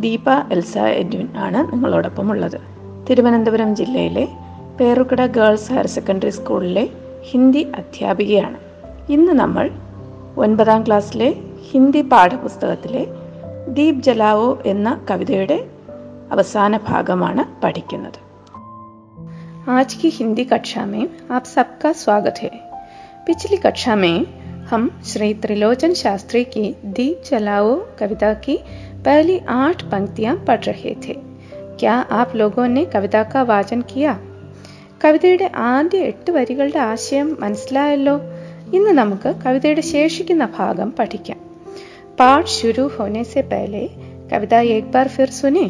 Deepa Elsa Edwin ആണ് നിങ്ങളോടൊപ്പം ഉള്ളത് തിരുവനന്തപുരം ജില്ലയിലെ പേറുക്കട ഗേൾസ് ഹയർ സെക്കൻഡറി സ്കൂളിലെ ഹിന്ദി അധ്യാപികയാണ് ഇന്ന് നമ്മൾ ഒൻപതാം ക്ലാസ്സിലെ ഹിന്ദി പാഠപുസ്തകത്തിലെ ദീപ് ജലാവോ എന്ന കവിതയുടെ അവസാന ഭാഗമാണ് പഠിക്കുന്നത് आज की हिंदी कक्षा में आप सबका स्वागत है पिछली कक्षा में हम श्री त्रिलोचन शास्त्री की दीप जलाओ कविता की पहली आठ पंक्तियां पढ़ रहे थे क्या आप लोगों ने कविता का वाचन किया കവിതയുടെ ആദ്യ എട്ട് വരികളുടെ ആശയം മനസ്സിലായല്ലോ ഇന്ന് നമുക്ക് കവിതയുടെ ശേഷിക്കുന്ന ഭാഗം പഠിക്കാം പാഠ് ശുരു ഹോനെ സെ പഹലെ കവിത एक बार फिर सुने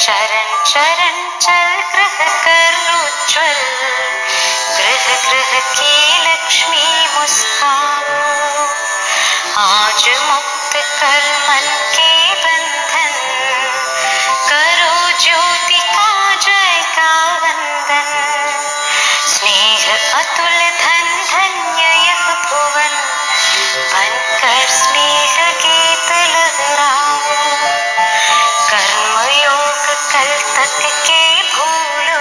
चरण चरण चल, ग्रह कर उज्ज्वल ग्रह ग्रह की लक्ष्मी मुस्कानो। आज मुक्त कर मन के बंधन। करो ज्योति का जय का वंदन। स्नेह अतुल धन, धन्य यह भुवन। बनकर स्नेह गीत लहराओ। कर्म भूलो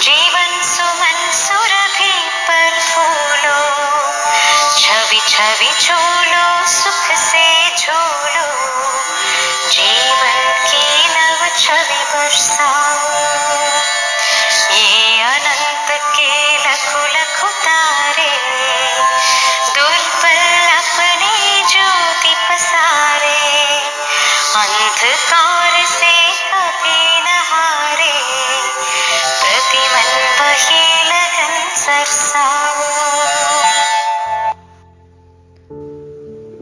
जीवन सुमन सुरभि पर फूलो, छवि छवि झूलो, सुख से झूलो, जीवन की नव छवि बरसाओ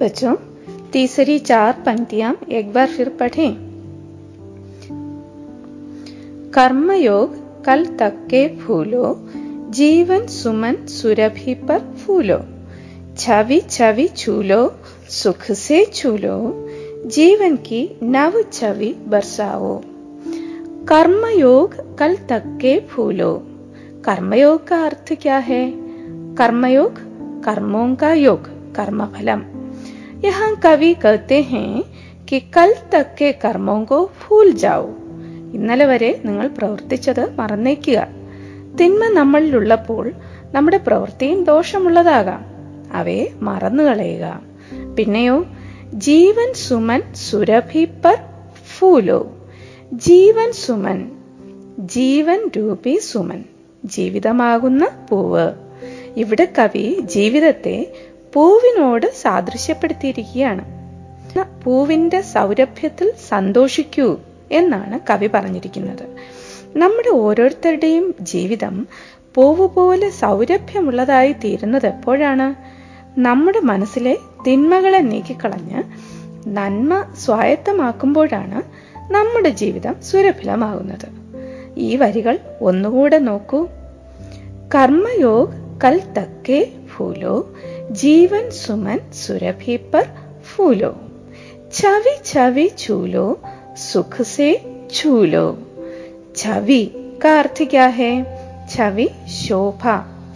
बच्चों, तीसरी चार पंक्तियाँ एक बार फिर पढ़ें। कर्मयोग कल तक के फूलो, जीवन सुमन सुरभि पर फूलो, छवि छवि छूलो, सुख से छूलो, जीवन की नव छवि बरसाओ। कर्मयोग कल तक के फूलो, कर्मयोग का अर्थ क्या है? कर्मयोग कर्मों का योग, कर्मफलम। यहाँ कवि कहते हैं कि कल तक के कर्मों को भूल जाओ ഇന്നലെ വരെ നിങ്ങൾ പ്രവർത്തിച്ചത് മറന്നേക്കുക തിന്മ നമ്മളിലുള്ളപ്പോൾ നമ്മുടെ പ്രവൃത്തിയും ദോഷമുള്ളതാകാം അവയെ മറന്നു കളയുക പിന്നെയോ ജീവൻ സുമൻ സുരഭി പർ ഫൂലോ ജീവൻ സുമൻ ജീവൻ രൂപി സുമൻ ജീവിതമാകുന്ന പൂവ് ഇവിടെ കവി ജീവിതത്തെ പൂവിനോട് സാദൃശ്യപ്പെടുത്തിയിരിക്കുകയാണ്. പൂവിന്റെ സൗരഭ്യത്തിൽ സന്തോഷിക്കൂ എന്നാണ് കവി പറഞ്ഞിരിക്കുന്നത്. നമ്മുടെ ഓരോരുത്തരുടെയും ജീവിതം പൂവ് പോലെ സൗരഭ്യമുള്ളതായി തീരുന്നത് എപ്പോഴാണ്? നമ്മുടെ മനസ്സിലെ തിന്മകളെ നീക്കിക്കളഞ്ഞ് നന്മ സ്വായത്തമാക്കുമ്പോഴാണ് നമ്മുടെ ജീവിതം സുരഭിലമാകുന്നത്. ഈ വരികൾ ഒന്നുകൂടെ നോക്കൂ. കർമ്മയോഗ് കൽ തക്കേ ഫൂലോ ജീവൻ സുമൻ സുരഭി पर फूलो छवि छवि छूलो सुख से छू लो छवि का अर्थ क्या है छवि शोभा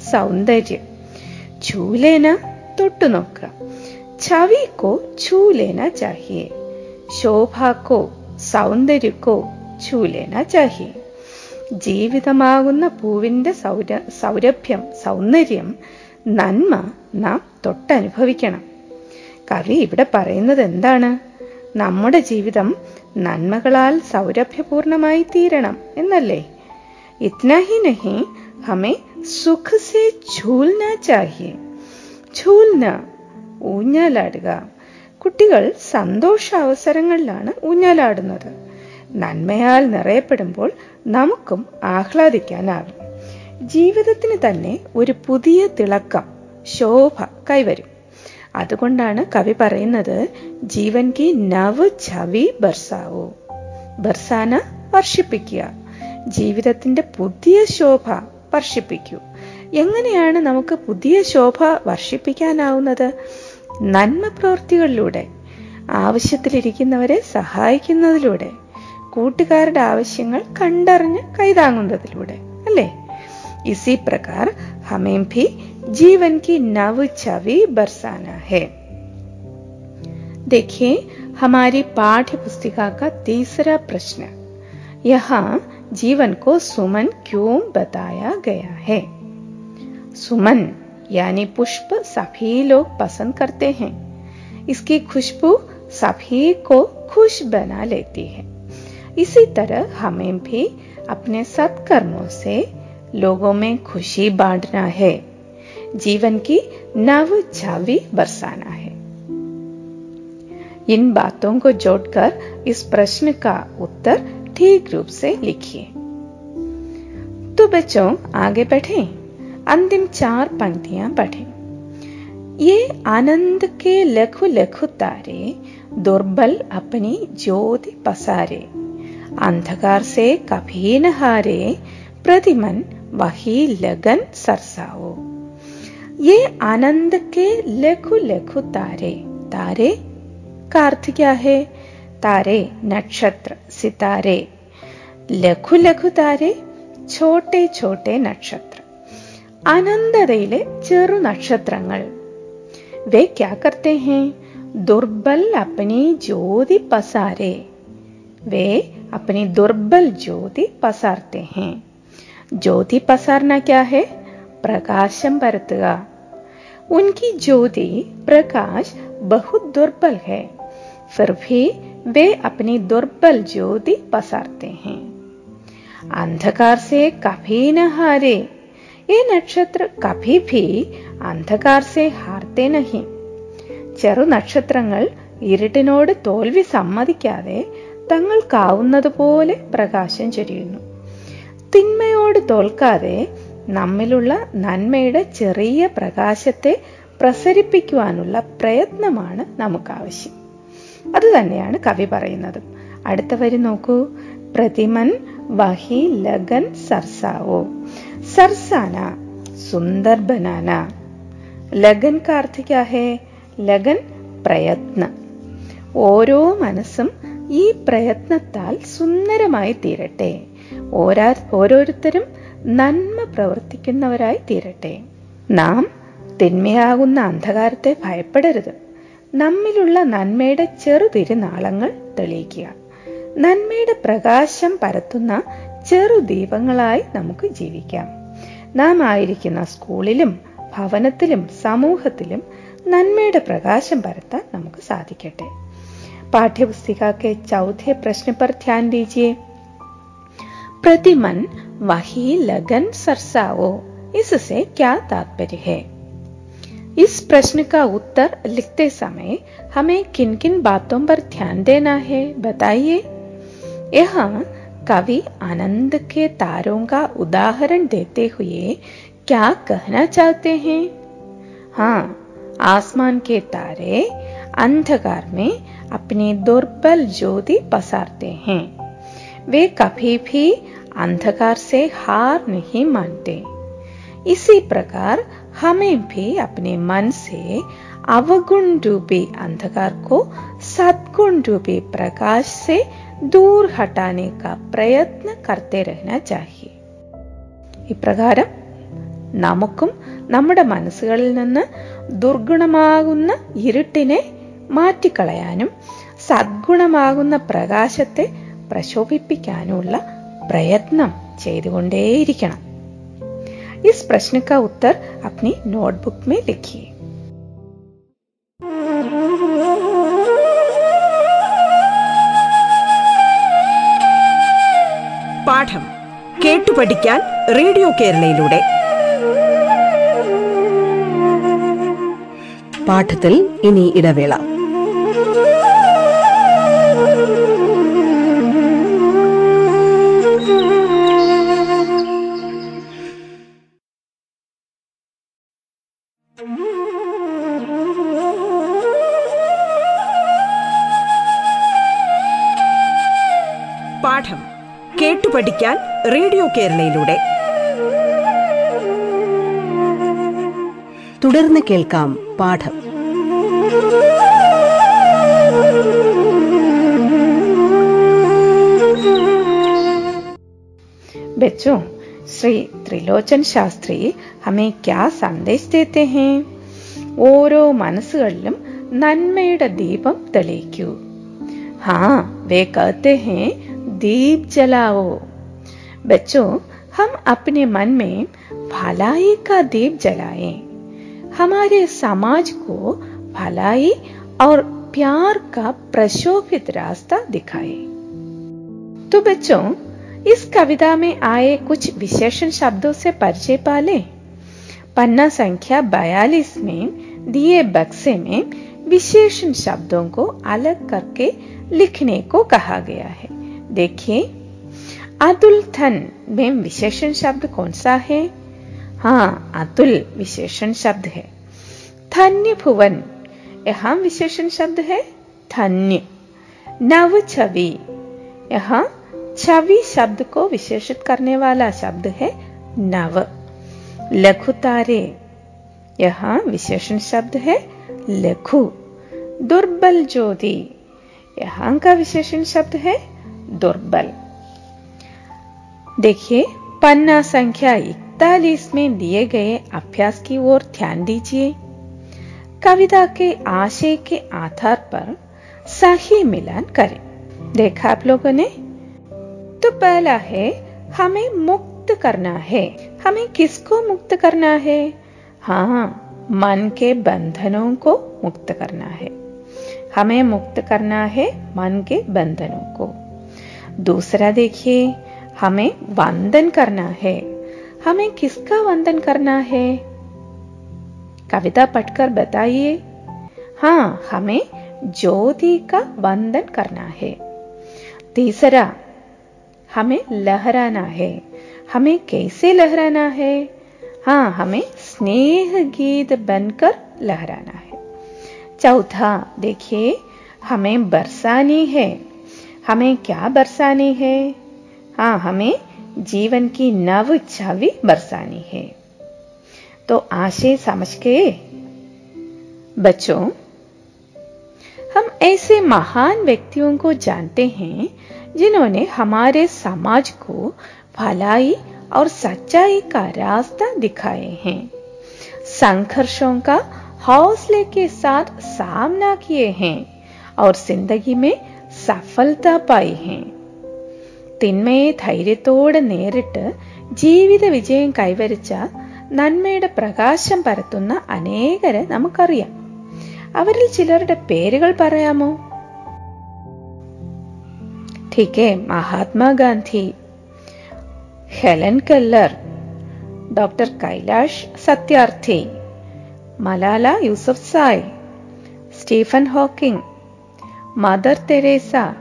सौंदर्य छू लेना തൊട്ടു നോക്കുക छवि को छू लेना चाहिए शोभा को സൗന്ദര്യ को छू लेना चाहिए ജീവിതമാകുന്ന പൂവിന്റെ സൗര സൗരഭ്യം സൗന്ദര്യം നന്മ നാം തൊട്ടനുഭവിക്കണം. കവി ഇവിടെ പറയുന്നത് എന്താണ്? നമ്മുടെ ജീവിതം നന്മകളാൽ സൗരഭ്യപൂർണമായി തീരണം എന്നല്ലേ? ഇത്ന ഹി നഹി ഹമേ സുഖ സേ ഝൂൽന ചാഹിയെ. ഝൂൽന ഊഞ്ഞാലാടുക. കുട്ടികൾ സന്തോഷ അവസരങ്ങളിലാണ് ഊഞ്ഞാലാടുന്നത്. നന്മയാൽ നിറയപ്പെടുമ്പോൾ നമുക്കും ആഹ്ലാദിക്കാനാകും. ജീവിതത്തിന് തന്നെ ഒരു പുതിയ തിളക്കം ശോഭ കൈവരും. അതുകൊണ്ടാണ് കവി പറയുന്നത് ജീവൻ കി നവ് ഛവി ബർസാവോ. ബർസാന വർഷിപ്പിക്കുക. ജീവിതത്തിന്റെ പുതിയ ശോഭ വർഷിപ്പിക്കൂ. എങ്ങനെയാണ് നമുക്ക് പുതിയ ശോഭ വർഷിപ്പിക്കാനാവുന്നത്? നന്മ പ്രവൃത്തികളിലൂടെ ആവശ്യത്തിലിരിക്കുന്നവരെ സഹായിക്കുന്നതിലൂടെ കൂട്ടുകാരുടെ ആവശ്യങ്ങൾ കണ്ടറിഞ്ഞ് കൈതാങ്ങുന്നതിലൂടെ അല്ലേ? इसी प्रकार हमें भी जीवन की नव छवि बरसाना है। देखिए हमारी पाठ्य पुस्तिका का तीसरा प्रश्न। यहाँ जीवन को सुमन क्यों बताया गया है? सुमन यानी पुष्प सभी लोग पसंद करते हैं। इसकी खुशबू सभी को खुश बना लेती है। इसी तरह हमें भी अपने सत्कर्मों से लोगों में खुशी बांटना है। जीवन की नव छवि बरसाना है। इन बातों को जोड़कर इस प्रश्न का उत्तर ठीक रूप से लिखिए। तो बच्चों, आगे बढ़ें अंतिम चार पंक्तियाँ पढ़ें। ये आनंद के लखु लखु तारे दुर्बल अपनी ज्योति पसारे। अंधकार से कभी न हारे प्रतिमन वही लगन सरसाओ ये आनंद के लघु लघु तारे तारे का अर्थ क्या है तारे नक्षत्र सितारे ലഘു ലഘു താരെ ഛോട്ടെ ഛോട്ടെ നക്ഷത്ര അനന്തതയിലെ ചെറു നക്ഷത്രങ്ങൾ വേ ക്യാ കർത്തെ ഹേ ദുർബൽ അപ്പനി ജ്യോതി പസാരെ वे अपनी दुर्बल ज्योति पसारते हैं ज्योति पसारना क्या है प्रकाशम बरतगा उनकी ज्योति प्रकाश बहुत दुर्बल है फिर भी वे अपनी दुर्बल ज्योति पसारते हैं अंधकार से कभी न हारे ये नक्षत्र कभी भी अंधकार से हारते नहीं ചെറു നക്ഷത്രങ്ങൾ ഇരുട്ടിനോട് തോൽവി സമ്മതിക്കാതെ തങ്ങൾക്കാവുന്നതുപോലെ പ്രകാശം ചൊരിയുന്നു തിന്മയോട് തോൽക്കാതെ നമ്മിലുള്ള നന്മയുടെ ചെറിയ പ്രകാശത്തെ പ്രസരിപ്പിക്കുവാനുള്ള പ്രയത്നമാണ് നമുക്കാവശ്യം. അത് തന്നെയാണ് കവി പറയുന്നത്. അടുത്ത വരി നോക്കൂ. പ്രതിമൻ വഹി ലഗൻ സർസാവോ. സർസാന സുന്ദർബനാന. ലഗൻ കാർത്തികാഹേ ലഗൻ പ്രയത്ന. ഓരോ മനസ്സും ഈ പ്രയത്നത്താൽ സുന്ദരമായി തീരട്ടെ. ഓരാ ഓരോരുത്തരും നന്മ പ്രവർത്തിക്കുന്നവരായി തീരട്ടെ. നാം തിന്മയാകുന്ന അന്ധകാരത്തെ ഭയപ്പെടരുത്. നമ്മിലുള്ള നന്മയുടെ ചെറുതിരുനാളങ്ങൾ തെളിയിക്കുക. നന്മയുടെ പ്രകാശം പരത്തുന്ന ചെറു ദീപങ്ങളായി നമുക്ക് ജീവിക്കാം. നാം ആയിരിക്കുന്ന സ്കൂളിലും ഭവനത്തിലും സമൂഹത്തിലും നന്മയുടെ പ്രകാശം പരത്താൻ നമുക്ക് സാധിക്കട്ടെ. പാഠ്യപുസ്തിക കെ. പ്രശ്നപ്പർ ധ്യാൻ ദീജിയേ प्रतिमन वही लगन सरसाओ। इससे क्या तात्पर्य है? इस प्रश्न का उत्तर लिखते समय हमें किन किन बातों पर ध्यान देना है, बताइए। यह कवि आनंद के तारों का उदाहरण देते हुए क्या कहना चाहते हैं? हाँ आसमान के तारे अंधकार में अपनी दुर्बल ज्योति पसारते हैं। वे कभी भी अंधकार से हार नहीं मानते इसी प्रकार हमें भी अपने मन से अवगुण रूपी अंधकार को सद्गुण रूपी प्रकाश से दूर हटाने का प्रयत्न करते रहना चाहिए ഇപ്രകാരം നമുക്കും നമ്മുടെ മനസ്സുകളിൽ നിന്ന് ദുർഗുണമാകുന്ന ഇരുട്ടിനെ മാറ്റിക്കളയാനും സദ്ഗുണമാകുന്ന പ്രകാശത്തെ പ്രശോഭിപ്പിക്കാനുമുള്ള പ്രയത്നം ചെയ്തുകൊണ്ടേയിരിക്കണം इस प्रश्न का उत्तर अपनी नोटबुक में लिखिए പാഠം കേട്ടു പഠിക്കാൻ റേഡിയോ കേരളയിലൂടെ പാഠത്തിൽ ഇനി ഇടവേള കേട്ടു പഠിക്കാൻ റേഡിയോ കേരളയിലൂടെ തുടർന്ന് കേൾക്കാം പാഠം बच्चों श्री त्रिलोचन शास्त्री हमें क्या संदेश देते हैं ഓരോ മനസ്സുകളിലും നന്മയുടെ ദീപം തെളിയിക്കൂ हाँ वे कहते हैं दीप जलाओ। बच्चों, हम अपने मन में भलाई का दीप जलाएँ। हमारे समाज को भलाई और प्यार का प्रशोभित रास्ता दिखाएँ। तो बच्चों, इस कविता में आए कुछ विशेषण शब्दों से परिचय पाले। पन्ना संख्या 42 में दिए बक्से में विशेषण शब्दों को अलग करके लिखने को कहा गया है। देखिए, अतुल थन में विशेषण शब्द कौन सा है? हाँ अतुल विशेषण शब्द है। धन्य भुवन, यहाँ विशेषण शब्द है? धन्य। नव छवि, यहाँ छवि शब्द को विशेषित करने वाला शब्द है नव। लघु तारे, यहाँ विशेषण शब्द है लघु। दुर्बल ज्योति, यहाँ का विशेषण शब्द है दुर्बल। देखिए, पन्ना संख्या इकतालीस में दिए गए अभ्यास की ओर ध्यान दीजिए। कविता के आशय के आधार पर सही मिलान करें। देखा आप लोगों ने? तो पहला है, हमें मुक्त करना है। हमें किसको मुक्त करना है? हाँ मन के बंधनों को मुक्त करना है। हमें मुक्त करना है मन के बंधनों को। दूसरा देखिए, हमें वंदन करना है। हमें किसका वंदन करना है? कविता पढ़कर बताइए। हाँ हमें ज्योति का वंदन करना है। तीसरा, हमें लहराना है। हमें कैसे लहराना है? हाँ हमें स्नेह गीत बनकर लहराना है। चौथा, देखिए, हमें बरसानी है। हमें क्या बरसानी है? हाँ हमें जीवन की नव छवि बरसानी है। तो आशय समझ के, बच्चों, हम ऐसे महान व्यक्तियों को जानते हैं जिन्होंने हमारे समाज को भलाई और सच्चाई का रास्ता दिखाए हैं। संघर्षों का हौसले के साथ सामना किए हैं और ज़िंदगी में സഫലത പായി ഹേ തിന്മയെ ധൈര്യത്തോടെ നേരിട്ട് ജീവിത വിജയം കൈവരിച്ച നന്മയുടെ പ്രകാശം പരത്തുന്ന അനേകരെ നമുക്കറിയാം. അവരിൽ ചിലരുടെ പേരുകൾ പറയാമോ? ടീക്കെ Mahatma Gandhi Helen Keller doctor Kailash Satyarthi Malala Yousafzai Stephen Hawking Mother Teresa,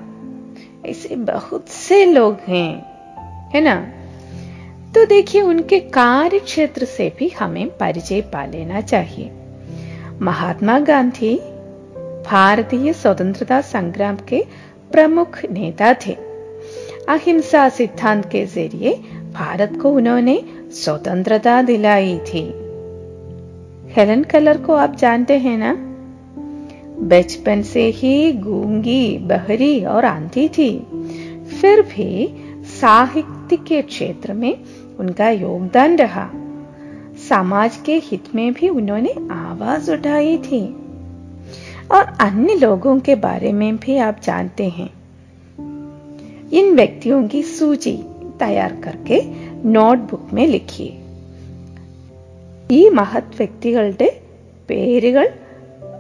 ऐसे बहुत से लोग हैं, है ना? तो देखिए, उनके कार्य क्षेत्र से भी हमें परिचय पा लेना चाहिए। महात्मा गांधी भारतीय स्वतंत्रता संग्राम के प्रमुख नेता थे। अहिंसा सिद्धांत के ज़रिए भारत को उन्होंने स्वतंत्रता दिलाई थी। हेलन कलर को आप जानते हैं ना? बचपन से ही गूंगी बहरी और आंधी थी फिर भी साहित्य के क्षेत्र में उनका योगदान रहा समाज के हित में भी उन्होंने आवाज उठाई थी और अन्य लोगों के बारे में भी आप जानते हैं इन व्यक्तियों की सूची तैयार करके നോട്ട്ബുക്ക് में लिखिए ഈ മഹത് വ്യക്തികളുടെ പേരുകൾ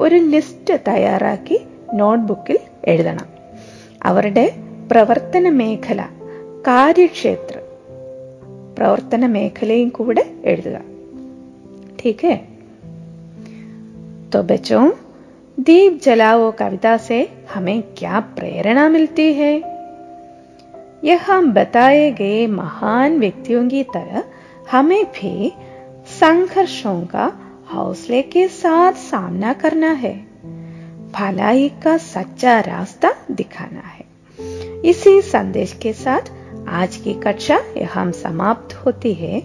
ഒരു ലിസ്റ്റ് തയ്യാറാക്കി നോട്ട്ബുക്കിൽ എഴുതണം അവരുടെ പ്രവർത്തന മേഖല കാര്യക്ഷേത്ര പ്രവർത്തന മേഖലയും കൂടെ എഴുതുക ठीक है तो बच्चों दीप जलाओ कविता से हमें क्या प्रेरणा मिलती है यह हम बताए गए महान व्यक्तियों की तरह हमें भी संघर्षों का हौसले के साथ सामना करना है। भलाई का सच्चा रास्ता दिखाना है। इसी संदेश के साथ आज की कक्षा यहाँ समाप्त होती है।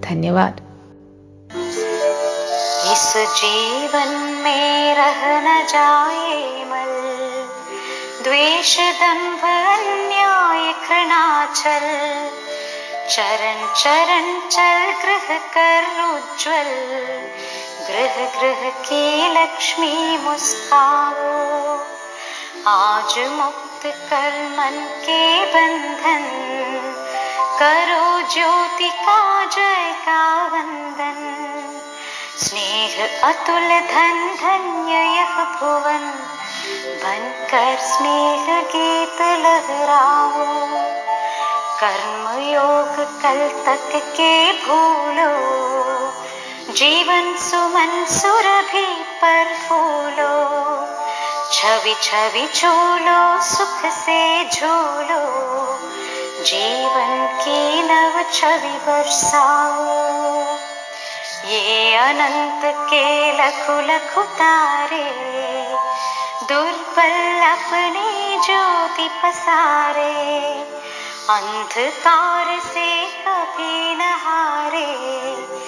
धन्यवाद। इस जीवन में रह न जाए मल, द्वेष, दंभ, अन्याय, घृणाचल, चरण चरण चल, गृह कर उज्ज्वल। गृह गृह की लक्ष्मी मुस्काओ आज मुक्त कर मन के बंधन। करो ज्योति का जय का वंदन। स्नेह अतुल धन धन्य यह भुवन। बनकर स्नेह गीत लहराओ। कर्म योग कल तक के भूलो। जीवन सुमन सुरभि पर फूलो, छवि छवि झूलो, सुख से झूलो, जीवन की नव छवि बरसाओ। ये अनंत के लखु लखु तारे दुर्बल अपने ज्योति पसारे, अंधकार से कभी न हारे